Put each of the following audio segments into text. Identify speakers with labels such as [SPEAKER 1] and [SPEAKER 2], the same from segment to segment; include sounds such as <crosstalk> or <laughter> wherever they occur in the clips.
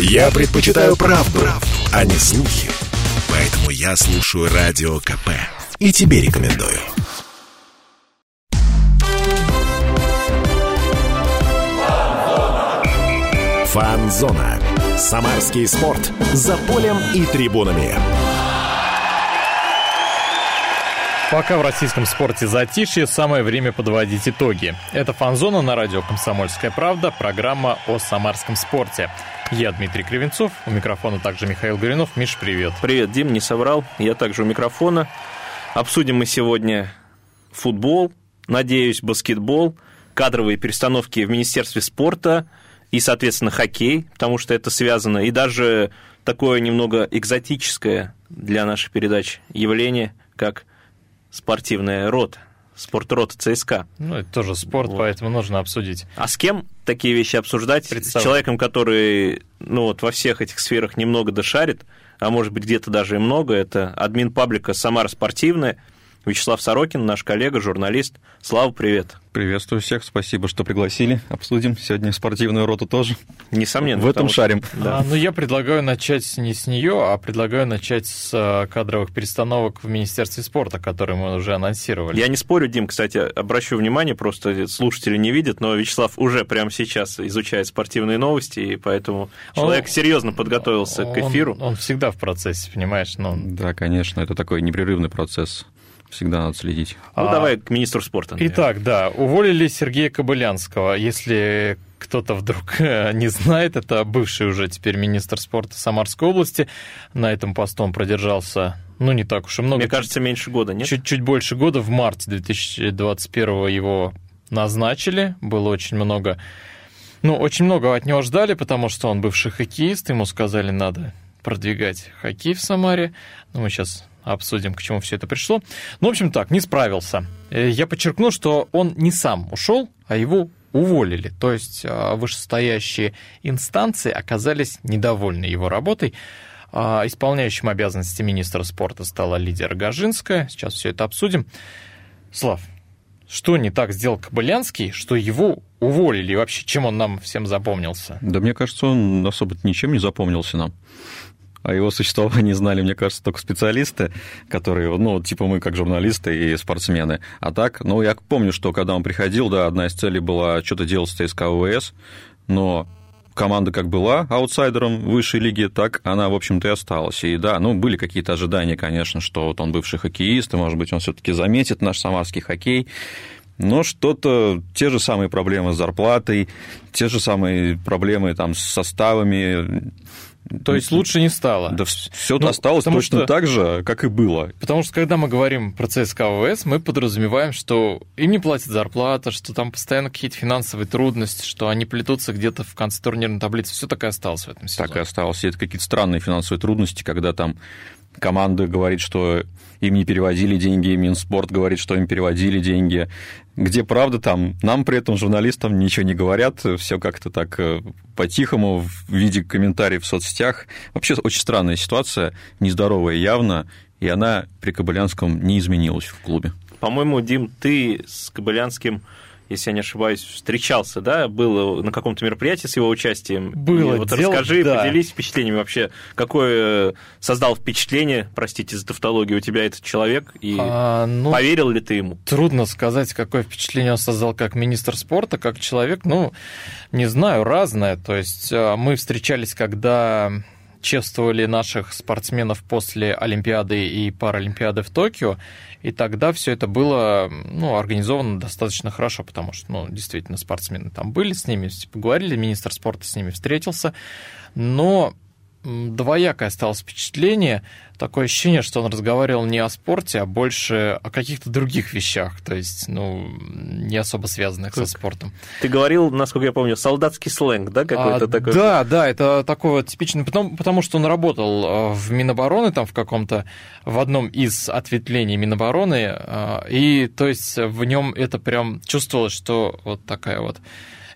[SPEAKER 1] Я предпочитаю правду, правду, а не слухи. Поэтому я слушаю Радио КП. И тебе рекомендую. Фанзона. Самарский спорт. За полем и трибунами.
[SPEAKER 2] Пока в российском спорте затишье, самое время подводить итоги. Это «Фанзона» на радио «Комсомольская правда», программа о самарском спорте. Я Дмитрий Кривенцов, у микрофона также Михаил Горинов. Миш, привет.
[SPEAKER 3] Привет, Дим, не соврал, я также у микрофона. Обсудим мы сегодня футбол, надеюсь, баскетбол, кадровые перестановки в Министерстве спорта и, соответственно, хоккей, потому что это связано, и даже такое немного экзотическое для нашей передачи явление, как спортивная рота, спортрот ЦСКА.
[SPEAKER 2] Ну, это тоже спорт, вот. поэтому нужно обсудить.
[SPEAKER 3] А с кем такие вещи обсуждать? С человеком, который ну, вот, во всех этих сферах немного дошарит, а может быть где-то даже и много. Это админ паблика «Самара спортивная», Вячеслав Сорокин, наш коллега, журналист. Слава, привет.
[SPEAKER 4] Приветствую всех, спасибо, что пригласили. Обсудим сегодня спортивную роту тоже.
[SPEAKER 3] Несомненно.
[SPEAKER 4] В этом шарим.
[SPEAKER 2] Да. А, ну, я предлагаю начать не с нее, а предлагаю начать с а, кадровых перестановок в Министерстве спорта, которые мы уже анонсировали.
[SPEAKER 3] Я не спорю, Дим, кстати, обращу внимание, просто слушатели не видят, но Вячеслав уже прямо сейчас изучает спортивные новости, и поэтому человек он, серьезно подготовился
[SPEAKER 2] он,
[SPEAKER 3] к эфиру.
[SPEAKER 2] Он, он всегда в процессе, понимаешь?
[SPEAKER 4] Но... Да, конечно, это такой непрерывный процесс всегда надо следить.
[SPEAKER 3] Ну, а, давай к министру спорта.
[SPEAKER 2] Наверное. Итак, да, уволили Сергея Кобылянского. Если кто-то вдруг не знает, это бывший уже теперь министр спорта Самарской области. На этом посту он продержался, ну, не так уж и много.
[SPEAKER 3] Мне кажется, меньше года, нет?
[SPEAKER 2] Чуть-чуть больше года. В марте 2021 его назначили. Было очень много... Ну, очень много от него ждали, потому что он бывший хоккеист. Ему сказали, надо продвигать хоккей в Самаре. Ну, мы сейчас обсудим, к чему все это пришло. Ну, в общем так, не справился. Э, я подчеркну, что он не сам ушел, а его уволили. То есть а, вышестоящие инстанции оказались недовольны его работой. А, исполняющим обязанности министра спорта стала Лидия Рогожинская. Сейчас все это обсудим. Слав, что не так сделал Кобылянский, что его уволили? И вообще, чем он нам всем запомнился?
[SPEAKER 4] Да мне кажется, он особо ничем не запомнился нам о его существовании знали, мне кажется, только специалисты, которые, ну, типа мы как журналисты и спортсмены. А так, ну, я помню, что когда он приходил, да, одна из целей была что-то делать с ТСК УВС, но команда как была аутсайдером высшей лиги, так она, в общем-то, и осталась. И да, ну, были какие-то ожидания, конечно, что вот он бывший хоккеист, и, может быть, он все таки заметит наш самарский хоккей. Но что-то, те же самые проблемы с зарплатой, те же самые проблемы там с составами,
[SPEAKER 2] то есть лучше не стало.
[SPEAKER 4] Да все ну, осталось точно что, так же, как и было.
[SPEAKER 2] Потому что когда мы говорим про ЦСКА ВС, мы подразумеваем, что им не платят зарплата, что там постоянно какие-то финансовые трудности, что они плетутся где-то в конце турнирной таблицы. Все так и осталось в этом сезоне.
[SPEAKER 4] Так и осталось. И это какие-то странные финансовые трудности, когда там команда говорит, что им не переводили деньги, Минспорт говорит, что им переводили деньги. Где правда там? Нам при этом журналистам ничего не говорят, все как-то так э, по-тихому в виде комментариев в соцсетях. Вообще очень странная ситуация, нездоровая явно, и она при Кобылянском не изменилась в клубе.
[SPEAKER 3] По-моему, Дим, ты с Кобылянским если я не ошибаюсь, встречался, да, был на каком-то мероприятии с его участием.
[SPEAKER 2] Было.
[SPEAKER 3] И вот
[SPEAKER 2] дело,
[SPEAKER 3] расскажи,
[SPEAKER 2] да.
[SPEAKER 3] поделись впечатлениями вообще, какое создал впечатление, простите за тавтологию, у тебя этот человек, и а, ну, поверил ли ты ему?
[SPEAKER 2] Трудно сказать, какое впечатление он создал как министр спорта, как человек, ну, не знаю, разное. То есть а, мы встречались, когда чествовали наших спортсменов после Олимпиады и Паралимпиады в Токио, и тогда все это было ну, организовано достаточно хорошо, потому что ну, действительно спортсмены там были с ними, поговорили, министр спорта с ними встретился, но двоякое осталось впечатление. Такое ощущение, что он разговаривал не о спорте, а больше о каких-то других вещах, то есть, ну, не особо связанных как? со спортом.
[SPEAKER 3] Ты говорил, насколько я помню, солдатский сленг, да, какой-то а, такой?
[SPEAKER 2] Да, да, это такой вот типичный, потому, потому что он работал э, в Минобороны, там в каком-то, в одном из ответвлений Минобороны, э, и, то есть, в нем это прям чувствовалось, что вот такая вот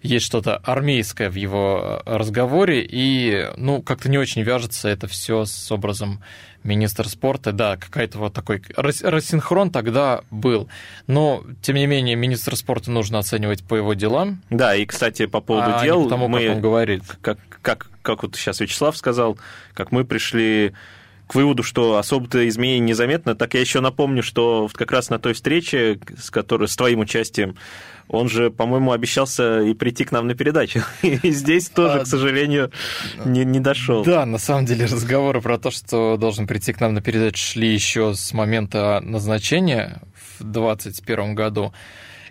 [SPEAKER 2] есть что-то армейское в его разговоре, и, ну, как-то не очень вяжется это все с образом министра спорта. Да, какая-то вот такой рассинхрон тогда был. Но, тем не менее, министра спорта нужно оценивать по его делам.
[SPEAKER 3] Да, и, кстати, по поводу
[SPEAKER 2] а
[SPEAKER 3] дел...
[SPEAKER 2] Не потому, мы, как он говорит.
[SPEAKER 3] Как, как, как вот сейчас Вячеслав сказал, как мы пришли к выводу, что особо-то изменений незаметно, так я еще напомню, что как раз на той встрече, с которой с твоим участием, он же, по-моему, обещался и прийти к нам на передачу. <laughs> И здесь тоже, а, к сожалению, не, не дошел.
[SPEAKER 2] Да, на самом деле разговоры про то, что должен прийти к нам на передачу, шли еще с момента назначения в 2021 году.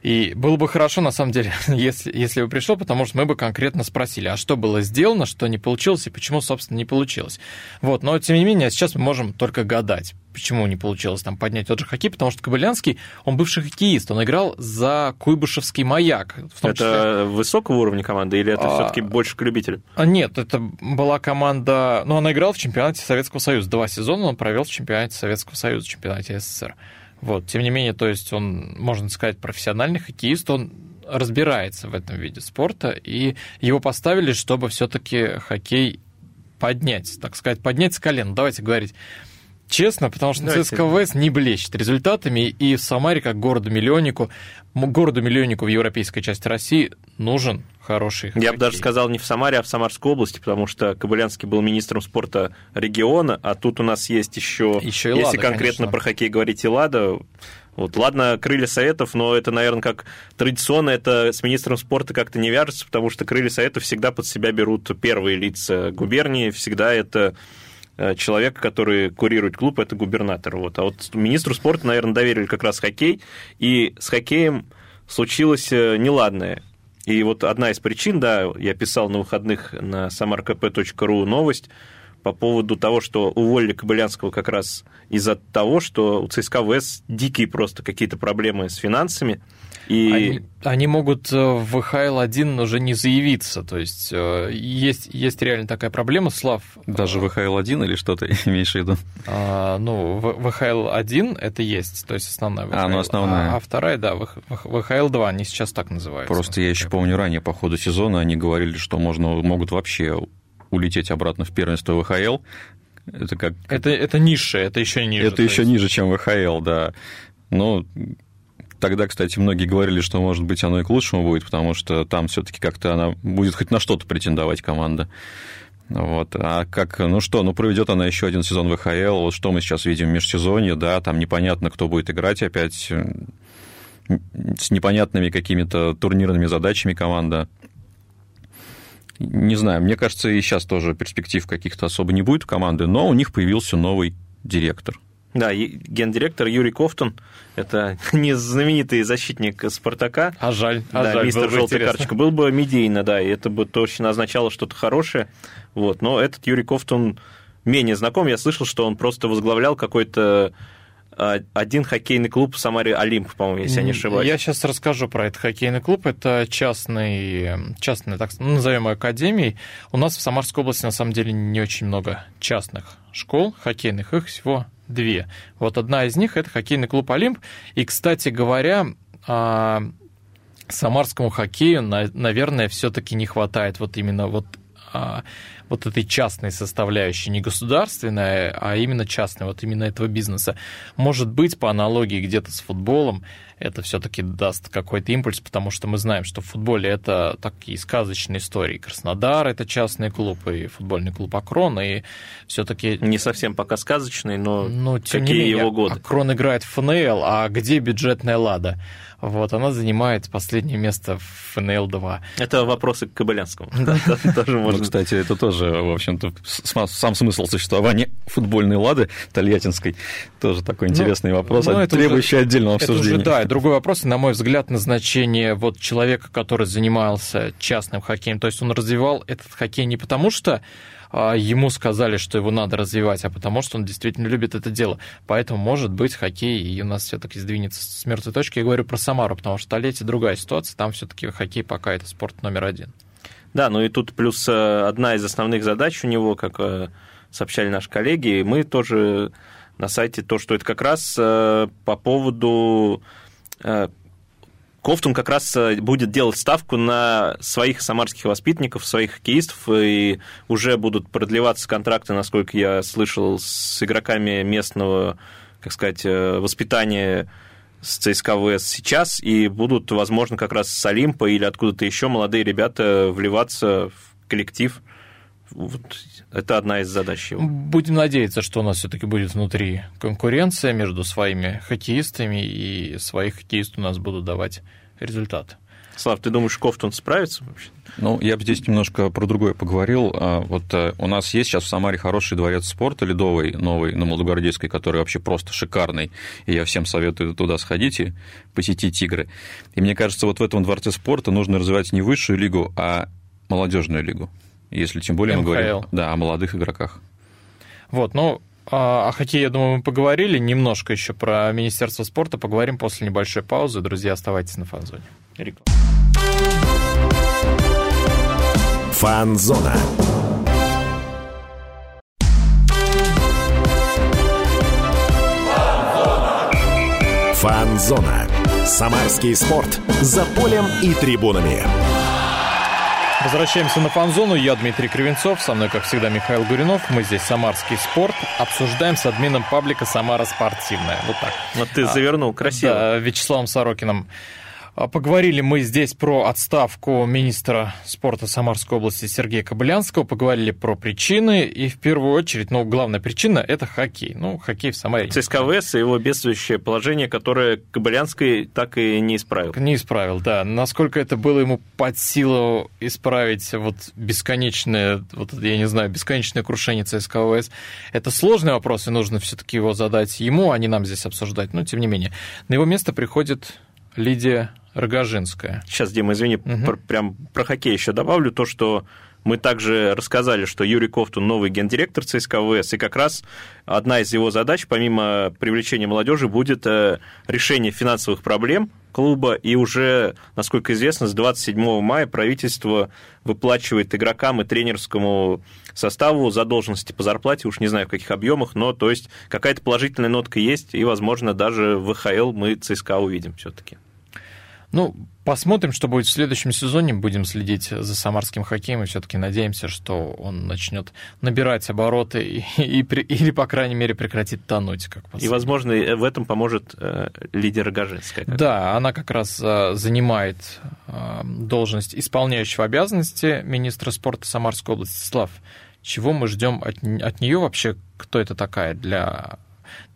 [SPEAKER 2] И было бы хорошо, на самом деле, <laughs> если, если бы пришел, потому что мы бы конкретно спросили, а что было сделано, что не получилось и почему, собственно, не получилось. Вот, но, тем не менее, сейчас мы можем только гадать, почему не получилось там поднять тот же хоккей, потому что Кобылянский, он бывший хоккеист, он играл за Куйбышевский маяк.
[SPEAKER 3] это числе... высокого уровня команды или это а... все-таки больше к любителю?
[SPEAKER 2] А, нет, это была команда, ну, она играла в чемпионате Советского Союза. Два сезона он провел в чемпионате Советского Союза, чемпионате СССР. Вот, тем не менее, то есть он, можно сказать, профессиональный хоккеист, он разбирается в этом виде спорта, и его поставили, чтобы все-таки хоккей поднять, так сказать, поднять с колен. Давайте говорить честно, потому что Давайте. ЦСКА ВС не блещет результатами, и в Самаре, как городу-миллионнику, городу-миллионнику в европейской части России нужен хороший хоккей.
[SPEAKER 3] Я бы даже сказал не в Самаре, а в Самарской области, потому что Кобылянский был министром спорта региона, а тут у нас есть еще, еще и Лада, если конкретно конечно. про хоккей говорить, и Лада, вот, ладно, крылья советов, но это, наверное, как традиционно это с министром спорта как-то не вяжется, потому что крылья советов всегда под себя берут первые лица губернии, всегда это э, человек, который курирует клуб, это губернатор. Вот. А вот министру спорта, наверное, доверили как раз хоккей, и с хоккеем случилось э, неладное. И вот одна из причин, да, я писал на выходных на samarkp.ru новость по поводу того, что уволили Кобылянского как раз из-за того, что у ЦСКА ВС дикие просто какие-то проблемы с финансами.
[SPEAKER 2] И... Они, они могут э, в ВХЛ-1 уже не заявиться, то есть э, есть, есть реально такая проблема, Слав.
[SPEAKER 4] Даже ВХЛ-1 или что ты <laughs> имеешь в виду?
[SPEAKER 2] А, ну, ВХЛ-1 это есть, то есть основная ВХЛ.
[SPEAKER 4] А, ну основная.
[SPEAKER 2] А, а вторая, да, ВХЛ-2, они сейчас так называются.
[SPEAKER 4] Просто я еще помню ранее по ходу сезона они говорили, что можно, могут вообще улететь обратно в первенство ВХЛ.
[SPEAKER 2] Это как... Это, это ниже, это еще ниже.
[SPEAKER 4] Это еще есть... ниже, чем ВХЛ, да. Но Тогда, кстати, многие говорили, что, может быть, оно и к лучшему будет, потому что там все-таки как-то она будет хоть на что-то претендовать команда. Вот. А как, ну что, ну проведет она еще один сезон ВХЛ, вот что мы сейчас видим в межсезонье, да, там непонятно, кто будет играть опять, с непонятными какими-то турнирными задачами команда. Не знаю, мне кажется, и сейчас тоже перспектив каких-то особо не будет у команды, но у них появился новый директор –
[SPEAKER 3] да, гендиректор Юрий Кофтун, это <laughs> не знаменитый защитник Спартака.
[SPEAKER 2] А жаль,
[SPEAKER 3] а
[SPEAKER 2] да,
[SPEAKER 3] жаль, мистер желтая карточка. Был бы медийно, да, и это бы точно означало что-то хорошее. Вот, но этот Юрий Кофтун менее знаком. Я слышал, что он просто возглавлял какой-то а, один хоккейный клуб в Самаре Олимп, по-моему, если я не ошибаюсь.
[SPEAKER 2] Я сейчас расскажу про этот хоккейный клуб. Это частный, частный так назовем академией. У нас в Самарской области на самом деле не очень много частных школ хоккейных, их всего две. Вот одна из них это хоккейный клуб Олимп. И, кстати говоря, а, самарскому хоккею, наверное, все-таки не хватает вот именно вот а, вот этой частной составляющей, не государственной, а именно частной, вот именно этого бизнеса. Может быть, по аналогии где-то с футболом, это все-таки даст какой-то импульс, потому что мы знаем, что в футболе это такие сказочные истории. Краснодар это частный клуб, и футбольный клуб Акрон, и все-таки...
[SPEAKER 3] Не совсем пока сказочный, но, но тем какие не менее, его годы?
[SPEAKER 2] Акрон играет в ФНЛ, а где бюджетная Лада? Вот, она занимает последнее место в ФНЛ-2.
[SPEAKER 3] Это вопросы к Кобылянскому. <laughs>
[SPEAKER 4] тоже можно. Ну, кстати, это тоже, в общем-то, сам смысл существования футбольной «Лады» Тольяттинской. Тоже такой ну, интересный вопрос, ну, требующий отдельного обсуждения.
[SPEAKER 2] Да, другой вопрос, на мой взгляд, назначение вот человека, который занимался частным хоккеем. То есть он развивал этот хоккей не потому, что а, ему сказали, что его надо развивать, а потому что он действительно любит это дело. Поэтому, может быть, хоккей и у нас все-таки сдвинется с мертвой точки. Я говорю про Самару, потому что Толете другая ситуация, там все-таки хоккей пока это спорт номер один.
[SPEAKER 3] Да, ну и тут плюс э, одна из основных задач у него, как э, сообщали наши коллеги, мы тоже на сайте то, что это как раз э, по поводу Кофтун как раз будет делать ставку на своих самарских воспитанников, своих хоккеистов, и уже будут продлеваться контракты, насколько я слышал, с игроками местного, как сказать, воспитания с ЦСКА ВС сейчас, и будут, возможно, как раз с Олимпа или откуда-то еще молодые ребята вливаться в коллектив. Вот это одна из задач его.
[SPEAKER 2] Будем надеяться, что у нас все-таки будет внутри конкуренция между своими хоккеистами, и своих хоккеистов у нас будут давать результат.
[SPEAKER 3] Слав, ты думаешь, Кофтун справится вообще?
[SPEAKER 4] Ну, я бы здесь немножко про другое поговорил. А, вот э, у нас есть сейчас в Самаре хороший дворец спорта ледовый, новый, на Молодогвардейской, который вообще просто шикарный. И я всем советую туда сходить и посетить игры. И мне кажется, вот в этом дворце спорта нужно развивать не высшую лигу, а молодежную лигу. Если тем более МХЛ. мы говорим да, о молодых игроках.
[SPEAKER 2] Вот, ну, а, о хоккее, я думаю, мы поговорили. Немножко еще про Министерство спорта поговорим после небольшой паузы. Друзья, оставайтесь на фан-зоне.
[SPEAKER 1] Фан-зона. Фан-зона. Самарский спорт. За полем и трибунами.
[SPEAKER 2] Возвращаемся на фан-зону. Я Дмитрий Кривенцов, со мной, как всегда, Михаил Гуринов. Мы здесь «Самарский спорт». Обсуждаем с админом паблика «Самара спортивная». Вот так.
[SPEAKER 3] Вот ты завернул, красиво.
[SPEAKER 2] Да, Вячеславом Сорокиным. А, поговорили мы здесь про отставку министра спорта Самарской области Сергея Кобылянского, поговорили про причины, и в первую очередь, ну, главная причина – это хоккей. Ну, хоккей в Самаре.
[SPEAKER 3] ЦСКВС и его бедствующее положение, которое Кобылянский так и не исправил.
[SPEAKER 2] Не исправил, да. Насколько это было ему под силу исправить вот бесконечное, вот я не знаю, бесконечное крушение ЦСКВС, это сложный вопрос, и нужно все таки его задать ему, а не нам здесь обсуждать. Но, тем не менее, на его место приходит Лидия Рогожинская.
[SPEAKER 3] Сейчас, Дима, извини, угу. про, прям про хоккей еще добавлю то, что мы также рассказали, что Юрий Кофтун новый гендиректор ЦСКА ВС, и как раз одна из его задач, помимо привлечения молодежи, будет э, решение финансовых проблем клуба, и уже, насколько известно, с 27 мая правительство выплачивает игрокам и тренерскому составу задолженности по зарплате, уж не знаю в каких объемах, но то есть какая-то положительная нотка есть, и, возможно, даже в ВХЛ мы ЦСКА увидим все-таки.
[SPEAKER 2] Ну, посмотрим, что будет в следующем сезоне. Будем следить за самарским хоккеем и все-таки надеемся, что он начнет набирать обороты и, и, или, по крайней мере, прекратит тонуть. Как
[SPEAKER 3] и, возможно, в этом поможет э, лидер Гажинская.
[SPEAKER 2] Да, она как раз э, занимает э, должность исполняющего обязанности министра спорта Самарской области. Слав, чего мы ждем от, от нее вообще? Кто это такая для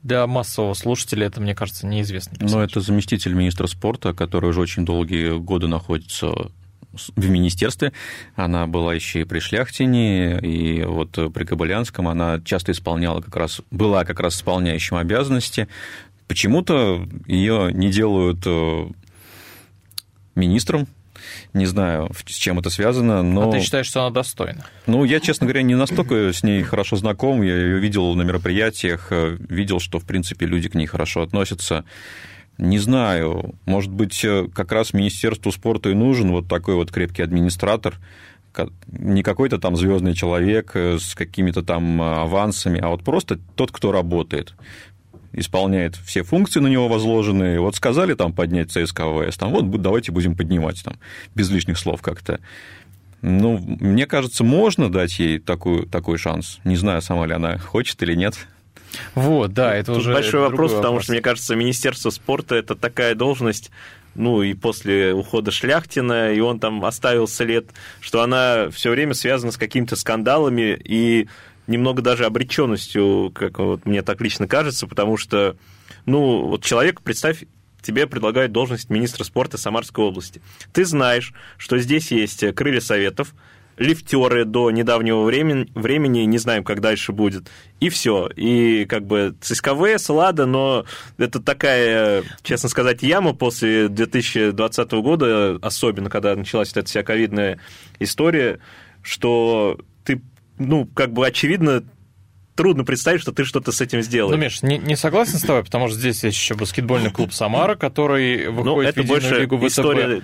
[SPEAKER 2] для массового слушателя это, мне кажется, неизвестно.
[SPEAKER 4] Ну, это заместитель министра спорта, который уже очень долгие годы находится в министерстве. Она была еще и при Шляхтине, и вот при Кабылянском она часто исполняла как раз, была как раз исполняющим обязанности. Почему-то ее не делают э, министром не знаю, с чем это связано, но...
[SPEAKER 2] А ты считаешь, что она достойна?
[SPEAKER 4] Ну, я, честно говоря, не настолько с ней хорошо знаком. Я ее видел на мероприятиях, э, видел, что, в принципе, люди к ней хорошо относятся. Не знаю, может быть, э, как раз Министерству спорта и нужен вот такой вот крепкий администратор, не какой-то там звездный человек э, с какими-то там авансами, а вот просто тот, кто работает исполняет все функции на него возложенные. Вот сказали там поднять ЦСКА ВС, там вот давайте будем поднимать там без лишних слов как-то. Ну, мне кажется, можно дать ей такую, такой шанс. Не знаю, сама ли она хочет или нет.
[SPEAKER 2] Вот, да, это
[SPEAKER 3] Тут
[SPEAKER 2] уже
[SPEAKER 3] большой вопрос, вопрос, потому что, мне кажется, Министерство спорта – это такая должность, ну и после ухода Шляхтина, и он там оставил след, что она все время связана с какими-то скандалами, и немного даже обреченностью, как вот мне так лично кажется, потому что, ну, вот человек, представь, тебе предлагают должность министра спорта Самарской области. Ты знаешь, что здесь есть крылья советов, лифтеры до недавнего времени, времени, не знаем, как дальше будет, и все. И как бы ЦСКВ, Лада, но это такая, честно сказать, яма после 2020 года, особенно когда началась эта вся ковидная история, что ты ну, как бы очевидно, трудно представить, что ты что-то с этим сделаешь.
[SPEAKER 2] Ну, Миш, не, не согласен с тобой, потому что здесь есть еще баскетбольный клуб «Самара», который выходит
[SPEAKER 3] ну, это
[SPEAKER 2] в
[SPEAKER 3] больше
[SPEAKER 2] лигу ВТБ.
[SPEAKER 3] история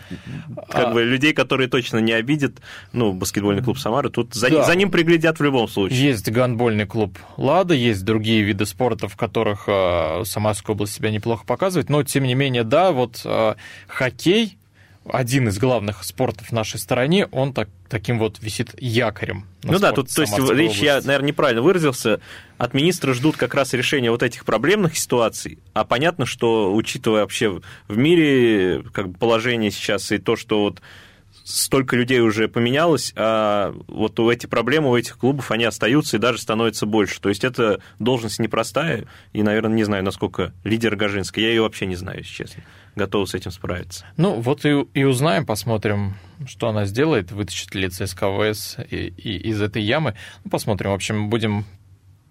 [SPEAKER 3] как
[SPEAKER 2] А.
[SPEAKER 3] бы, людей, которые точно не обидят. Ну, баскетбольный клуб «Самара», тут за,
[SPEAKER 2] Да.
[SPEAKER 3] за ним приглядят в любом случае.
[SPEAKER 2] Есть гандбольный клуб «Лада», есть другие виды спорта, в которых э, Самарская область себя неплохо показывает, но, тем не менее, да, вот э, хоккей, один из главных спортов в нашей стране, он так, таким вот висит якорем.
[SPEAKER 3] Ну да, тут, то есть, речь, я, наверное, неправильно выразился. От министра ждут как раз решения вот этих проблемных ситуаций. А понятно, что, учитывая вообще в мире как бы, положение сейчас и то, что вот столько людей уже поменялось, а вот у эти проблемы у этих клубов, они остаются и даже становятся больше. То есть это должность непростая, и, наверное, не знаю, насколько лидер Гажинская, я ее вообще не знаю, если честно, готова с этим справиться.
[SPEAKER 2] Ну, вот и, и узнаем, посмотрим, что она сделает, вытащит ли ЦСКА и, и из этой ямы. Ну, посмотрим. В общем, будем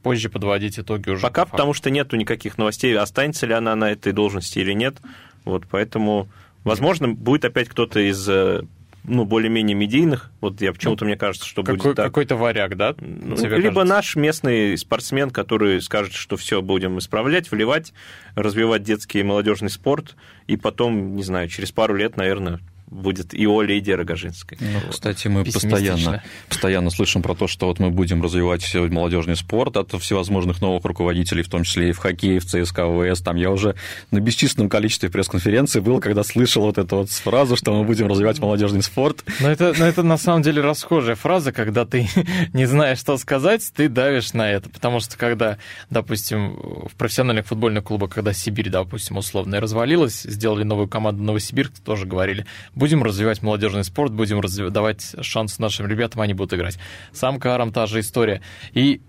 [SPEAKER 2] позже подводить итоги уже.
[SPEAKER 3] Пока
[SPEAKER 2] по
[SPEAKER 3] потому что нету никаких новостей, останется ли она на этой должности или нет. Вот, поэтому, возможно, будет опять кто-то из э, ну, более-менее медийных. Вот я почему-то мне кажется, что
[SPEAKER 2] Какой,
[SPEAKER 3] будет так.
[SPEAKER 2] Какой-то варяг, да?
[SPEAKER 3] Ну, либо
[SPEAKER 2] кажется?
[SPEAKER 3] наш местный спортсмен, который скажет, что все будем исправлять, вливать, развивать детский и молодежный спорт, и потом, не знаю, через пару лет, наверное, будет и Оля, и Дера Гажинская.
[SPEAKER 4] Ну, кстати, мы постоянно, постоянно слышим про то, что вот мы будем развивать молодежный спорт от всевозможных новых руководителей, в том числе и в хоккее, в ЦСКА, ВС. Там я уже на бесчисленном количестве пресс-конференций был, когда слышал вот эту вот фразу, что мы будем развивать молодежный спорт.
[SPEAKER 2] Но это, но это на самом деле расхожая фраза, когда ты <laughs> не знаешь, что сказать, ты давишь на это. Потому что когда, допустим, в профессиональных футбольных клубах, когда Сибирь, допустим, условно развалилась, сделали новую команду Новосибирск, тоже говорили, будем развивать молодежный спорт, будем развив- давать шанс нашим ребятам, они будут играть. Сам Карам та же история. И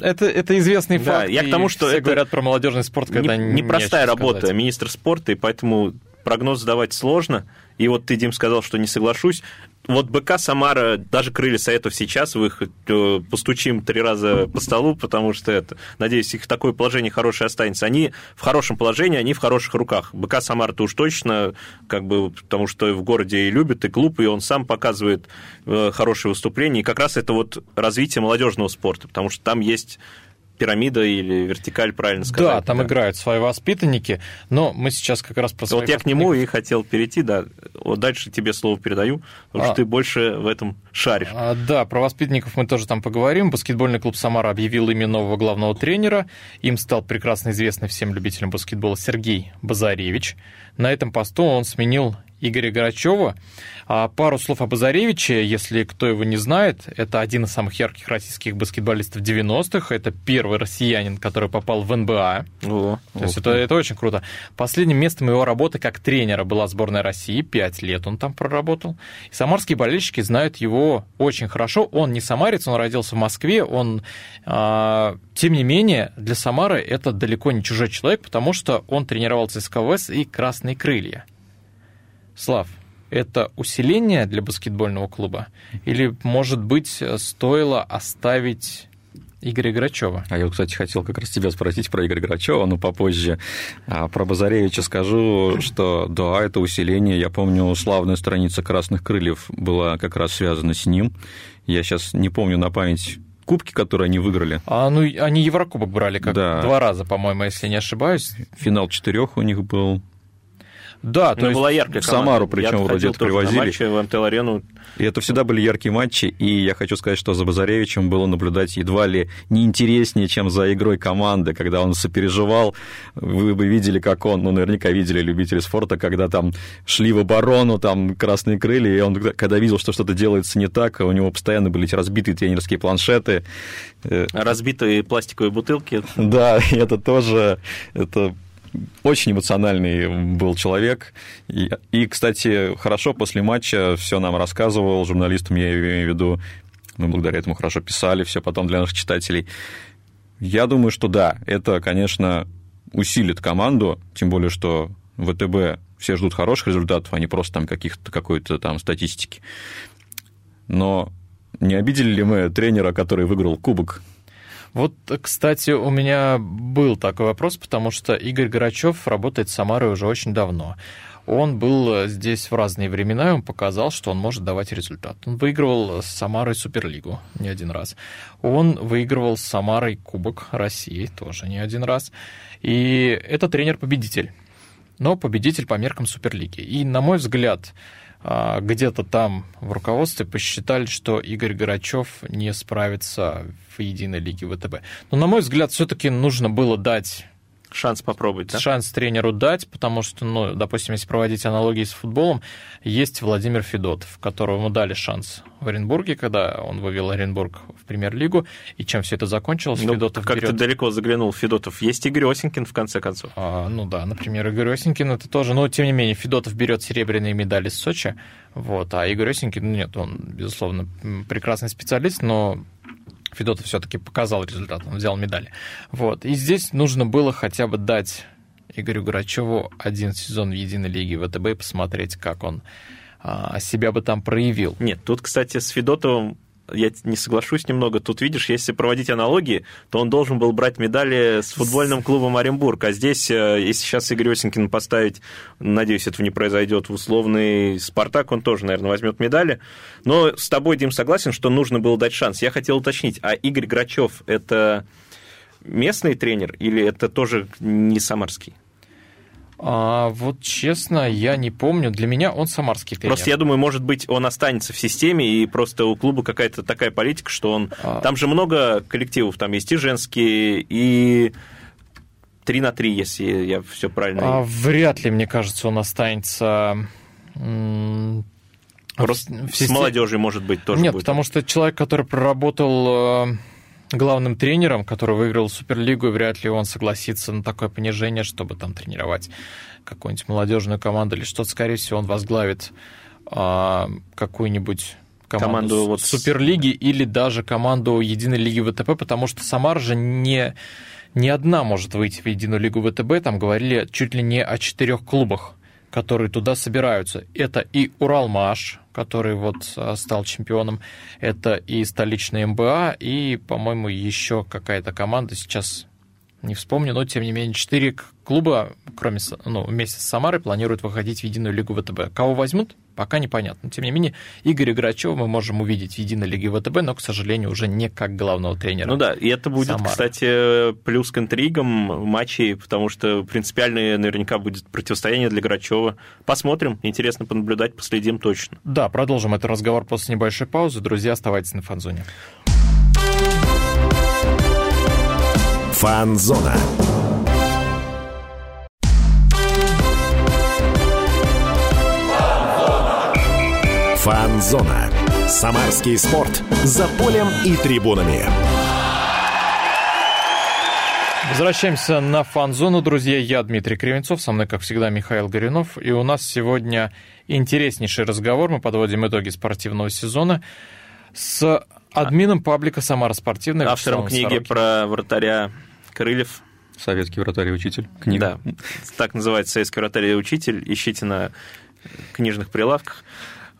[SPEAKER 2] это, это известный
[SPEAKER 3] Да,
[SPEAKER 2] факт.
[SPEAKER 3] я к тому, что
[SPEAKER 2] все
[SPEAKER 3] это
[SPEAKER 2] говорят про молодежный спорт, когда
[SPEAKER 3] Не-
[SPEAKER 2] не,
[SPEAKER 3] непростая
[SPEAKER 2] нечего
[SPEAKER 3] работа
[SPEAKER 2] сказать.
[SPEAKER 3] министр спорта, и поэтому прогноз давать сложно. И вот ты, Дим, сказал, что не соглашусь. Вот БК Самара, даже крылья Советов сейчас, вы их э, постучим три раза по столу, потому что это, надеюсь, их такое положение хорошее останется. Они в хорошем положении, они в хороших руках. БК Самара-то уж точно, как бы, потому что в городе и любят, и клуб, и он сам показывает э, хорошие выступления. И как раз это вот развитие молодежного спорта, потому что там есть пирамида или вертикаль, правильно сказать.
[SPEAKER 2] Да, там играют свои воспитанники, но мы сейчас как раз про
[SPEAKER 3] Вот я к нему и хотел перейти, да. Вот дальше тебе слово передаю, потому
[SPEAKER 2] А.
[SPEAKER 3] что ты больше в этом шаришь.
[SPEAKER 2] А, Да, про воспитанников мы тоже там поговорим. Баскетбольный клуб «Самара» объявил имя нового главного тренера. Им стал прекрасно известный всем любителям баскетбола Сергей Базаревич. На этом посту он сменил Игоря Грачева. А пару слов о Базаревиче, если кто его не знает, это один из самых ярких российских баскетболистов 90-х. Это первый россиянин, который попал в НБА.
[SPEAKER 3] О,
[SPEAKER 2] То есть это, это очень круто. Последним местом его работы как тренера была сборная России. Пять лет он там проработал. И самарские болельщики знают его очень хорошо. Он не самарец, он родился в Москве. Он, а, тем не менее, для Самары это далеко не чужой человек, потому что он тренировал ЦСКА ВС и «Красные крылья». Слав, это усиление для баскетбольного клуба? Или, может быть, стоило оставить Игоря Грачева?
[SPEAKER 4] А я, кстати, хотел как раз тебя спросить про Игоря Грачева, но попозже. А про Базаревича скажу, что да, это усиление. Я помню, славная страница «Красных крыльев» была как раз связана с ним. Я сейчас не помню на память кубки, которые они выиграли.
[SPEAKER 2] А, ну, они Еврокубок брали как
[SPEAKER 4] Да.
[SPEAKER 2] два раза, по-моему, если не ошибаюсь.
[SPEAKER 4] Финал четырех у них был.
[SPEAKER 2] Да, то есть...
[SPEAKER 3] была яркая
[SPEAKER 4] в Самару, причем
[SPEAKER 3] Я
[SPEAKER 4] вроде это
[SPEAKER 3] на
[SPEAKER 4] привозили.
[SPEAKER 3] матчи в МТЛ-арену.
[SPEAKER 4] И это всегда были яркие матчи, и я хочу сказать, что за Базаревичем было наблюдать едва ли не интереснее, чем за игрой команды, когда он сопереживал. Вы бы видели, как он, ну, наверняка видели любители спорта, когда там шли в оборону, там красные крылья, и он, когда видел, что что-то делается не так, у него постоянно были эти разбитые тренерские планшеты. Э,
[SPEAKER 3] Разбитые пластиковые бутылки.
[SPEAKER 4] Да, это тоже, это очень эмоциональный был человек. И, и, кстати, хорошо после матча все нам рассказывал, журналистам я имею в виду, мы благодаря этому хорошо писали все потом для наших читателей. Я думаю, что да, это, конечно, усилит команду, тем более, что ВТБ все ждут хороших результатов, а не просто там каких-то какой-то там статистики. Но не обидели ли мы тренера, который выиграл кубок
[SPEAKER 2] Вот, кстати, у меня был такой вопрос, потому что Игорь Грачев работает с Самарой уже очень давно. он был здесь в разные времена, и он показал, что он может давать результат. Он выигрывал с Самарой Суперлигу не один раз. Он выигрывал с Самарой Кубок России тоже не один раз. И это тренер-победитель но победитель по меркам Суперлиги. И, на мой взгляд, где-то там в руководстве посчитали, что Игорь Горачев не справится в единой лиге ВТБ. Но, на мой взгляд, все-таки нужно было дать
[SPEAKER 3] Шанс попробовать, да?
[SPEAKER 2] Шанс тренеру дать, потому что, ну, допустим, если проводить аналогии с футболом, есть Владимир Федотов, которому дали шанс в Оренбурге, когда он вывел Оренбург в премьер-лигу, и чем все это закончилось,
[SPEAKER 3] ну,
[SPEAKER 2] Федотов
[SPEAKER 3] как
[SPEAKER 2] берет...
[SPEAKER 3] ты далеко заглянул, Федотов. Есть Игорь Осенькин, в конце концов.
[SPEAKER 2] А, ну да, например, Игорь Осенькин это тоже, но тем не менее, Федотов берет серебряные медали с Сочи, вот, а Игорь Осенькин, ну нет, он, безусловно, прекрасный специалист, но Федотов все-таки показал результат, он взял медали. Вот. И здесь нужно было хотя бы дать Игорю Грачеву один сезон в единой лиге ВТБ и посмотреть, как он а, себя бы там проявил.
[SPEAKER 3] Нет, тут, кстати, с Федотовым я не соглашусь немного. Тут, видишь, если проводить аналогии, то он должен был брать медали с футбольным клубом Оренбург. А здесь, э, если сейчас Игорь Осенькин поставить, надеюсь, этого не произойдет, в условный Спартак, он тоже, наверное, возьмет медали. Но с тобой, Дим, согласен, что нужно было дать шанс. Я хотел уточнить, а Игорь Грачев это местный тренер или это тоже не самарский?
[SPEAKER 2] А, вот честно, я не помню. Для меня он самарский тренер.
[SPEAKER 3] Просто я думаю, может быть, он останется в системе, и просто у клуба какая-то такая политика, что он... А... Там же много коллективов, там есть и женские, и 3 на 3, если я все правильно...
[SPEAKER 2] А, вряд ли, мне кажется, он останется...
[SPEAKER 3] Просто в, с молодежью, может быть, тоже
[SPEAKER 2] Нет,
[SPEAKER 3] будет.
[SPEAKER 2] потому что человек, который проработал э, главным тренером, который выиграл Суперлигу, и вряд ли он согласится на такое понижение, чтобы там тренировать какую-нибудь молодежную команду или что-то. Скорее всего, он возглавит а, какую-нибудь команду, команду вот... Суперлиги или даже команду Единой лиги ВТП, потому что Самар же не, не одна может выйти в Единую лигу ВТБ. Там говорили чуть ли не о четырех клубах которые туда собираются. Это и Уралмаш, который вот а, стал чемпионом, это и столичная МБА, и, по-моему, еще какая-то команда, сейчас не вспомню, но, тем не менее, четыре клуба, кроме, ну, вместе с Самарой, планируют выходить в единую лигу ВТБ. Кого возьмут, пока непонятно. Тем не менее, Игоря Грачева мы можем увидеть в единой лиге ВТБ, но, к сожалению, уже не как главного тренера.
[SPEAKER 3] Ну да, и это будет, Самары. кстати, плюс к интригам матчей, потому что принципиальное наверняка будет противостояние для Грачева. Посмотрим, интересно понаблюдать, последим точно.
[SPEAKER 2] Да, продолжим этот разговор после небольшой паузы. Друзья, оставайтесь на фанзоне.
[SPEAKER 1] Фанзона. Фанзона. Самарский спорт. За полем и трибунами.
[SPEAKER 2] Возвращаемся на фан-зону, друзья. Я Дмитрий Кривенцов, со мной, как всегда, Михаил Горюнов. И у нас сегодня интереснейший разговор. Мы подводим итоги спортивного сезона с админом паблика «Самара спортивная».
[SPEAKER 3] Автором книги Сорокин. про вратаря Крыльев.
[SPEAKER 4] Советский вратарь и учитель. Книга.
[SPEAKER 3] Да, так называется «Советский вратарь и учитель». Ищите на книжных прилавках.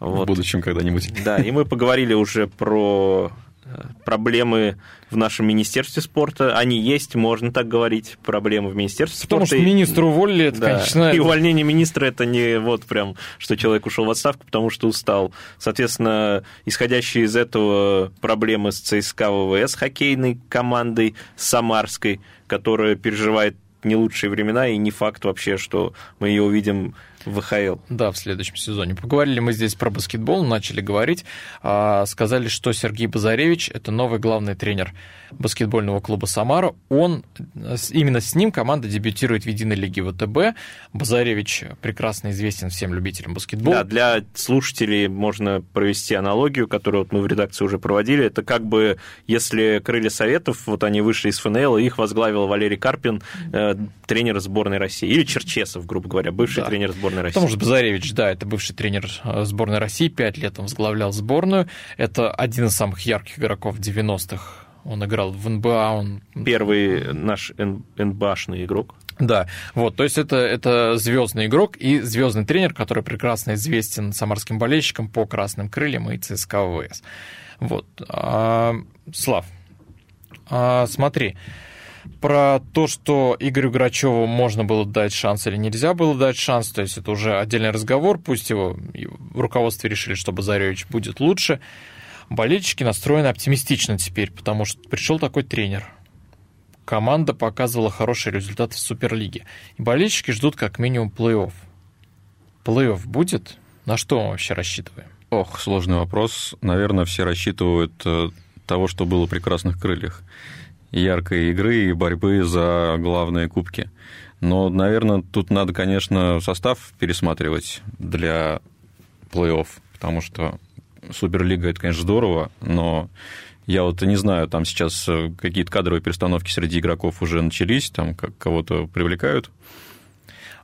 [SPEAKER 4] Вот. В будущем когда-нибудь.
[SPEAKER 3] Да, и мы поговорили уже про э, проблемы в нашем Министерстве спорта. Они есть, можно так говорить, проблемы в Министерстве
[SPEAKER 2] Потому
[SPEAKER 3] спорта.
[SPEAKER 2] Потому что министра уволили, это, да. конечно...
[SPEAKER 3] И увольнение министра – это не вот прям, что человек ушел в отставку, потому что устал. Соответственно, исходящие из этого проблемы с ЦСКА ВВС хоккейной командой Самарской, которая переживает не лучшие времена, и не факт вообще, что мы ее увидим ВХЛ.
[SPEAKER 2] Да, в следующем сезоне. Поговорили мы здесь про баскетбол, начали говорить. А, сказали, что Сергей Базаревич – это новый главный тренер баскетбольного клуба «Самара». Он, именно с ним команда дебютирует в единой лиге ВТБ. Базаревич прекрасно известен всем любителям баскетбола.
[SPEAKER 3] Да, для слушателей можно провести аналогию, которую вот мы в редакции уже проводили. Это как бы, если «Крылья Советов», вот они вышли из ФНЛ, их возглавил Валерий Карпин, э, тренер сборной России. Или Черчесов, грубо говоря, бывший да. тренер сборной сборной России.
[SPEAKER 2] Потому что Базаревич, да, это бывший тренер э, сборной России, пять лет он возглавлял сборную. Это один из самых ярких игроков 90-х. Он играл в НБА. Он...
[SPEAKER 3] Первый наш НБАшный игрок.
[SPEAKER 2] Да, вот, то есть это, это звездный игрок и звездный тренер, который прекрасно известен самарским болельщикам по красным крыльям и ЦСКА ВВС. Вот. А, Слав, а, смотри, Про то, что Игорю Грачеву можно было дать шанс или нельзя было дать шанс, то есть это уже отдельный разговор, пусть его в руководстве решили, что Базаревич будет лучше. Болельщики настроены оптимистично теперь, потому что пришел такой тренер. Команда показывала хорошие результаты в Суперлиге. И болельщики ждут как минимум плей-офф. Плей-офф будет? На что мы вообще рассчитываем?
[SPEAKER 4] Ох, сложный вопрос. Наверное, все рассчитывают э, того, что было в «Прекрасных крыльях». Яркой игры и борьбы за главные кубки. Но, наверное, тут надо, конечно, состав пересматривать для плей-офф, потому что Суперлига – это, конечно, здорово, но я вот не знаю, там сейчас э, какие-то кадровые перестановки среди игроков уже начались, там кого-то привлекают.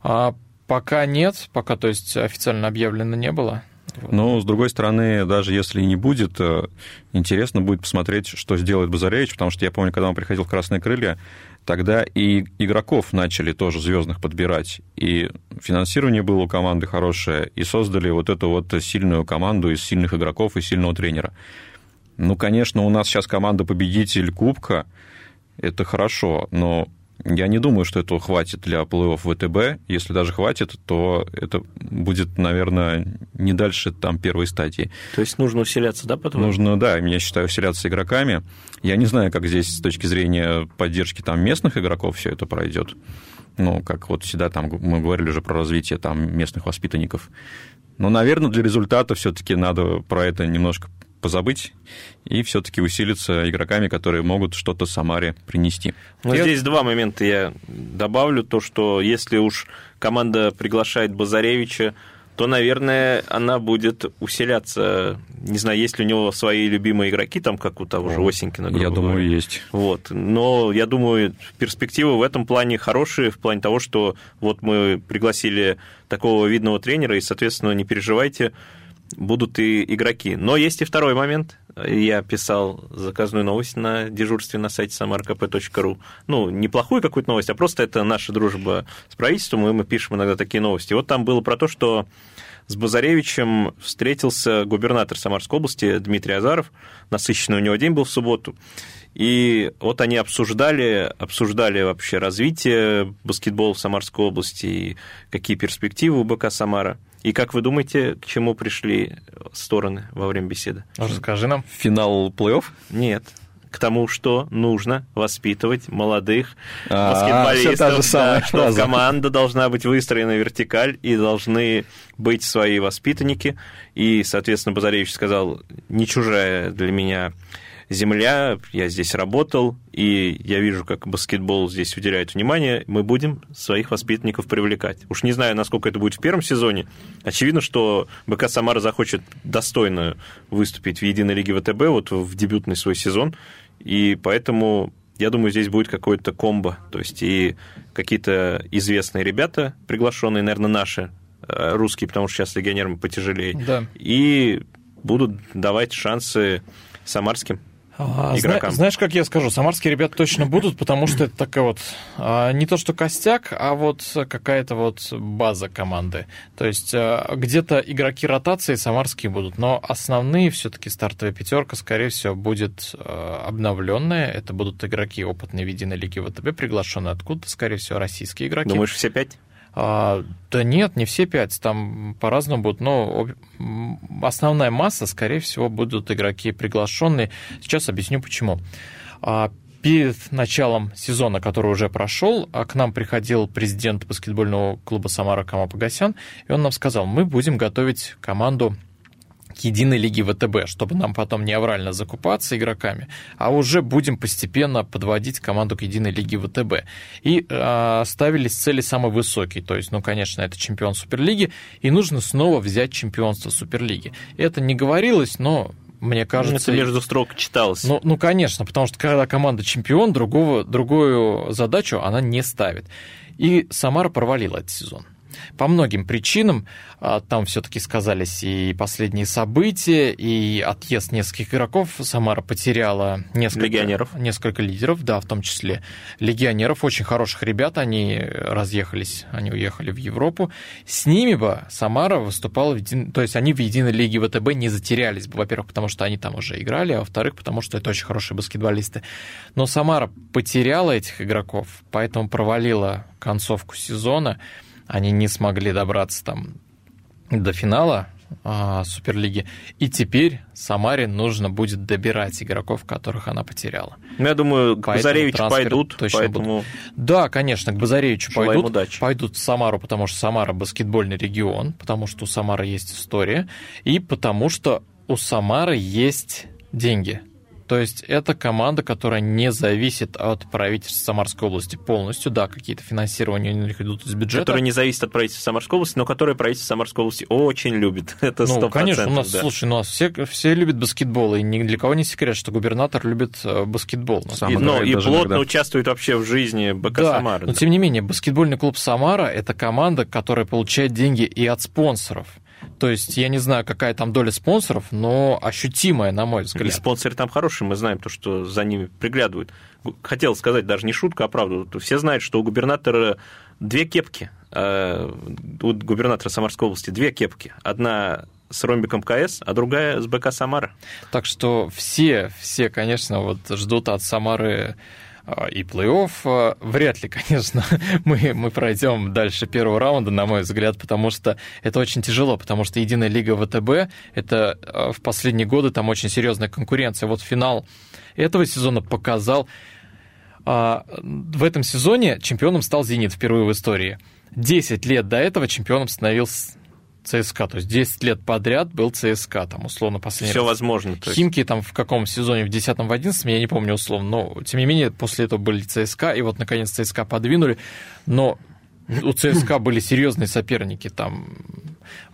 [SPEAKER 2] А пока нет, пока, то есть, официально объявлено не было.
[SPEAKER 4] Но, с другой стороны, даже если и не будет, э, интересно будет посмотреть, что сделает Базаревич, потому что я помню, когда он приходил в «Красные крылья», тогда и игроков начали тоже звездных подбирать, и финансирование было у команды хорошее, и создали вот эту вот сильную команду из сильных игроков и сильного тренера. Ну, конечно, у нас сейчас команда победитель Кубка, это хорошо, но я не думаю, что этого хватит для плей-офф ВТБ. Если даже хватит, то это будет, наверное, не дальше там первой стадии.
[SPEAKER 3] То есть нужно усиляться, да, потом?
[SPEAKER 4] Нужно, да, я считаю, усиляться игроками. Я не знаю, как здесь с точки зрения поддержки там местных игроков все это пройдет. Ну, как вот всегда там мы говорили уже про развитие там местных воспитанников. Но, наверное, для результата все-таки надо про это немножко позабыть и все-таки усилиться игроками, которые могут что-то Самаре принести.
[SPEAKER 3] Ну, я... здесь два момента я добавлю. То, что если уж команда приглашает Базаревича, то, наверное, она будет усиляться. Не знаю, есть ли у него свои любимые игроки, там, как у того же Осенькина.
[SPEAKER 4] Я думаю, говоря. есть.
[SPEAKER 3] Вот. Но я думаю, перспективы в этом плане хорошие, в плане того, что вот мы пригласили такого видного тренера, и, соответственно, не переживайте, будут и игроки. Но есть и второй момент. Я писал заказную новость на дежурстве на сайте samarkp.ru. Ну, неплохую какую-то новость, а просто это наша дружба с правительством, и мы пишем иногда такие новости. Вот там было про то, что с Базаревичем встретился губернатор Самарской области Дмитрий Азаров. Насыщенный у него день был в субботу. И вот они обсуждали, обсуждали вообще развитие баскетбола в Самарской области и какие перспективы у БК «Самара». И как вы думаете, к чему пришли стороны во время беседы?
[SPEAKER 2] Расскажи нам.
[SPEAKER 4] Финал плей-офф?
[SPEAKER 3] Нет к тому, что нужно воспитывать молодых а, баскетболистов, да, что команда должна быть выстроена вертикаль, и должны быть свои воспитанники. И, соответственно, Базаревич сказал, не чужая для меня земля, я здесь работал, и я вижу, как баскетбол здесь уделяет внимание, мы будем своих воспитанников привлекать. Уж не знаю, насколько это будет в первом сезоне. Очевидно, что БК Самара захочет достойно выступить в единой лиге ВТБ вот в дебютный свой сезон, и поэтому я думаю, здесь будет какое-то комбо, то есть и какие-то известные ребята, приглашенные, наверное, наши, э, русские, потому что сейчас легионерам потяжелее,
[SPEAKER 2] да.
[SPEAKER 3] и будут давать шансы самарским а, игрокам.
[SPEAKER 2] Знаешь, как я скажу, самарские ребята точно будут, потому что это такая вот а, не то что костяк, а вот какая-то вот база команды. То есть а, где-то игроки ротации самарские будут, но основные все-таки стартовая пятерка, скорее всего, будет обновленная. Это будут игроки опытные в единой лиге ВТБ, приглашенные откуда-то, скорее всего, российские игроки.
[SPEAKER 3] Думаешь, все пять?
[SPEAKER 2] А, да нет, не все пять, там по-разному будут, но основная масса, скорее всего, будут игроки приглашенные. Сейчас объясню почему. А, перед началом сезона, который уже прошел, а к нам приходил президент баскетбольного клуба «Самара» Кама Погосян, и он нам сказал, мы будем готовить команду к единой лиге ВТБ, чтобы нам потом не аврально закупаться игроками, а уже будем постепенно подводить команду к единой лиге ВТБ. И э, ставились цели самые высокие, то есть, ну, конечно, это чемпион Суперлиги, и нужно снова взять чемпионство Суперлиги. Это не говорилось, но мне кажется...
[SPEAKER 3] Это между строк читалось.
[SPEAKER 2] Ну, ну, конечно, потому что когда команда чемпион, другого, другую задачу она не ставит. И Самара провалила этот сезон. По многим причинам. А, там все-таки сказались и последние события, и отъезд нескольких игроков. Самара потеряла несколько...
[SPEAKER 3] Легионеров.
[SPEAKER 2] Несколько лидеров, да, в том числе легионеров. Очень хороших ребят, они разъехались, они уехали в Европу. С ними бы Самара выступала, в един... то есть они в единой лиге ВТБ не затерялись бы, во-первых, потому что они там уже играли, а во-вторых, потому что это очень хорошие баскетболисты. Но Самара потеряла этих игроков, поэтому провалила концовку сезона. Они не смогли добраться там до финала а, Суперлиги. И теперь Самаре нужно будет добирать игроков, которых она потеряла.
[SPEAKER 3] Ну, я думаю, к Базаревичу пойдут.
[SPEAKER 2] Точно поэтому... будут. Да, конечно, к Базаревичу
[SPEAKER 3] Желаем
[SPEAKER 2] пойдут.
[SPEAKER 3] Удачи.
[SPEAKER 2] Пойдут в Самару, потому что Самара баскетбольный регион, потому что у Самары есть история, и потому что у Самары есть деньги. То есть это команда, которая не зависит от правительства Самарской области полностью. Да, какие-то финансирования у них идут из бюджета.
[SPEAKER 3] Которая не зависит от правительства Самарской области, но которое правительство Самарской области очень любит. <laughs> Это 100%.
[SPEAKER 2] Ну, конечно, у нас,
[SPEAKER 3] да.
[SPEAKER 2] слушай, ну, у нас все, все любят баскетбол, и ни для кого не секрет, что губернатор любит э, баскетбол.
[SPEAKER 3] И, но и плотно иногда. участвует вообще в жизни БК
[SPEAKER 2] да,
[SPEAKER 3] Самары.
[SPEAKER 2] Но,
[SPEAKER 3] да.
[SPEAKER 2] тем не менее, баскетбольный клуб Самара – это команда, которая получает деньги и от спонсоров. То есть я не знаю, какая там доля спонсоров, но ощутимая, на мой взгляд.
[SPEAKER 3] И спонсоры там хорошие, мы знаем то, что за ними приглядывают. Хотел сказать даже не шутку, а правду. Все знают, что у губернатора две кепки. У губернатора Самарской области две кепки. Одна с ромбиком КС, а другая с БК Самара.
[SPEAKER 2] Так что все, все, конечно, вот ждут от Самары и плей-офф. Вряд ли, <laughs> конечно, мы, мы пройдем дальше первого раунда, на мой взгляд, потому что это очень тяжело, потому что единая лига ВТБ, это в последние годы там очень серьезная конкуренция. Вот финал этого сезона показал, в этом сезоне чемпионом стал «Зенит» впервые в истории. Десять лет до этого чемпионом становился ЦСКА. То есть 10 лет подряд был ЦСКА, там, условно, последний
[SPEAKER 3] Все
[SPEAKER 2] раз.
[SPEAKER 3] возможно. То есть...
[SPEAKER 2] Химки там в каком сезоне, в 10 в 11 я не помню условно, но, тем не менее, после этого были ЦСКА, и вот, наконец, ЦСКА подвинули, но у ЦСКА были серьезные соперники. Там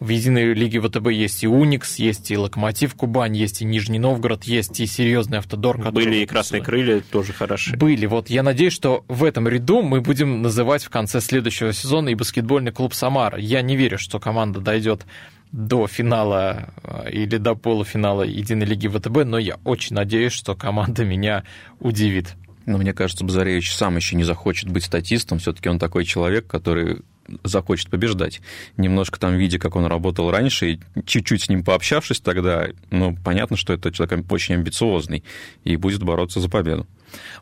[SPEAKER 2] в единой лиге ВТБ есть и Уникс, есть и Локомотив Кубань, есть и Нижний Новгород, есть и серьезный автодор.
[SPEAKER 3] Были и Красные Крылья, тоже хороши.
[SPEAKER 2] Были. Вот я надеюсь, что в этом ряду мы будем называть в конце следующего сезона и баскетбольный клуб Самара. Я не верю, что команда дойдет до финала или до полуфинала единой лиги ВТБ, но я очень надеюсь, что команда меня удивит.
[SPEAKER 4] Но мне кажется, Базаревич сам еще не захочет быть статистом. Все-таки он такой человек, который захочет побеждать. Немножко там, видя, как он работал раньше, и чуть-чуть с ним пообщавшись тогда, ну, понятно, что это человек очень амбициозный и будет бороться за победу.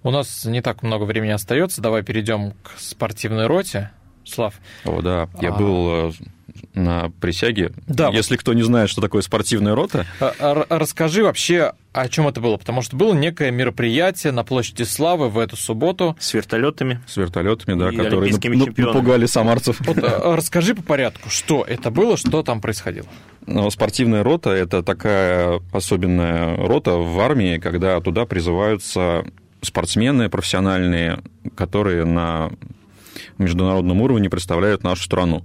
[SPEAKER 2] У нас не так много времени остается. Давай перейдем к спортивной роте. Слав.
[SPEAKER 4] О, да. Я а... был на присяге.
[SPEAKER 2] Да.
[SPEAKER 4] Если кто не знает, что такое спортивная рота.
[SPEAKER 2] А, расскажи вообще, о чем это было? Потому что было некое мероприятие на площади Славы в эту субботу.
[SPEAKER 3] С вертолетами.
[SPEAKER 4] С вертолетами, да, которые напугали самарцев.
[SPEAKER 2] Вот, расскажи по порядку, что это было, что там происходило.
[SPEAKER 4] Ну, спортивная рота – это такая особенная рота в армии, когда туда призываются спортсмены профессиональные, которые на международном уровне представляют нашу страну.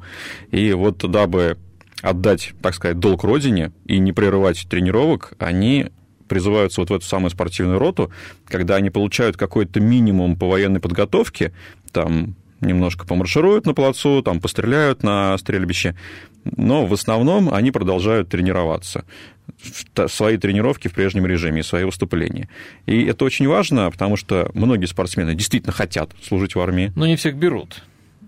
[SPEAKER 4] И вот дабы отдать, так сказать, долг родине и не прерывать тренировок, они призываются вот в эту самую спортивную роту, когда они получают какой-то минимум по военной подготовке, там немножко помаршируют на плацу, там постреляют на стрельбище, но в основном они продолжают тренироваться свои тренировки в прежнем режиме, свои выступления. И это очень важно, потому что многие спортсмены действительно хотят служить в армии.
[SPEAKER 2] Но не всех берут.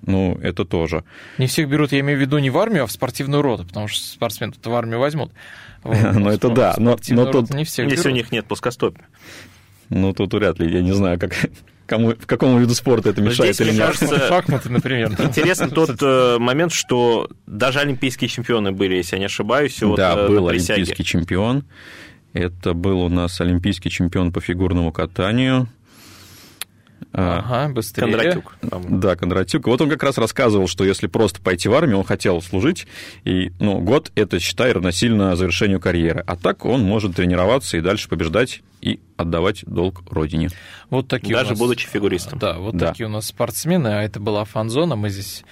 [SPEAKER 4] Ну, это тоже.
[SPEAKER 2] Не всех берут, я имею в виду не в армию, а в спортивную роту, потому что спортсмен в армию возьмут. <laughs>
[SPEAKER 4] Ну, это да. Но, но
[SPEAKER 2] тут... не всех
[SPEAKER 3] Если у них нет плоскостопия.
[SPEAKER 4] Ну, тут вряд ли, я не знаю, как, кому, в какому виду спорта это мешает
[SPEAKER 3] Здесь,
[SPEAKER 4] или нет.
[SPEAKER 3] Кажется,
[SPEAKER 2] Шахматы, например. <laughs>
[SPEAKER 3] Интересен тот э, момент, что даже олимпийские чемпионы были, если я не ошибаюсь. Вот,
[SPEAKER 4] да,
[SPEAKER 3] э,
[SPEAKER 4] был олимпийский чемпион. Это был у нас олимпийский чемпион по фигурному катанию.
[SPEAKER 2] Ага, быстрее.
[SPEAKER 3] Кондратюк.
[SPEAKER 4] Да, Кондратюк. Вот он как раз рассказывал, что если просто пойти в армию, он хотел служить, и ну, год это, считай, равносильно завершению карьеры. А так он может тренироваться и дальше побеждать и отдавать долг родине.
[SPEAKER 2] Вот такие
[SPEAKER 3] Даже
[SPEAKER 2] нас...
[SPEAKER 3] будучи фигуристом.
[SPEAKER 2] Да, вот
[SPEAKER 4] Да.
[SPEAKER 2] такие у нас спортсмены, а это была фан-зона, мы здесь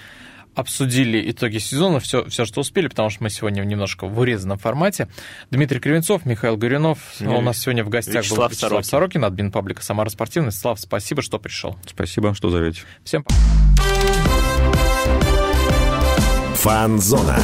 [SPEAKER 2] обсудили итоги сезона, все, все, что успели, потому что мы сегодня немножко в урезанном формате. Дмитрий Кривенцов, Михаил Горюнов.
[SPEAKER 3] Ну,
[SPEAKER 2] у нас сегодня в гостях
[SPEAKER 3] Вячеслав
[SPEAKER 2] был Вячеслав
[SPEAKER 3] Сорокин.
[SPEAKER 2] Сорокин, админ паблика «Самара спортивность». Слав, спасибо, что пришел.
[SPEAKER 4] Спасибо, что зовете.
[SPEAKER 2] Всем пока.
[SPEAKER 1] Фанзона.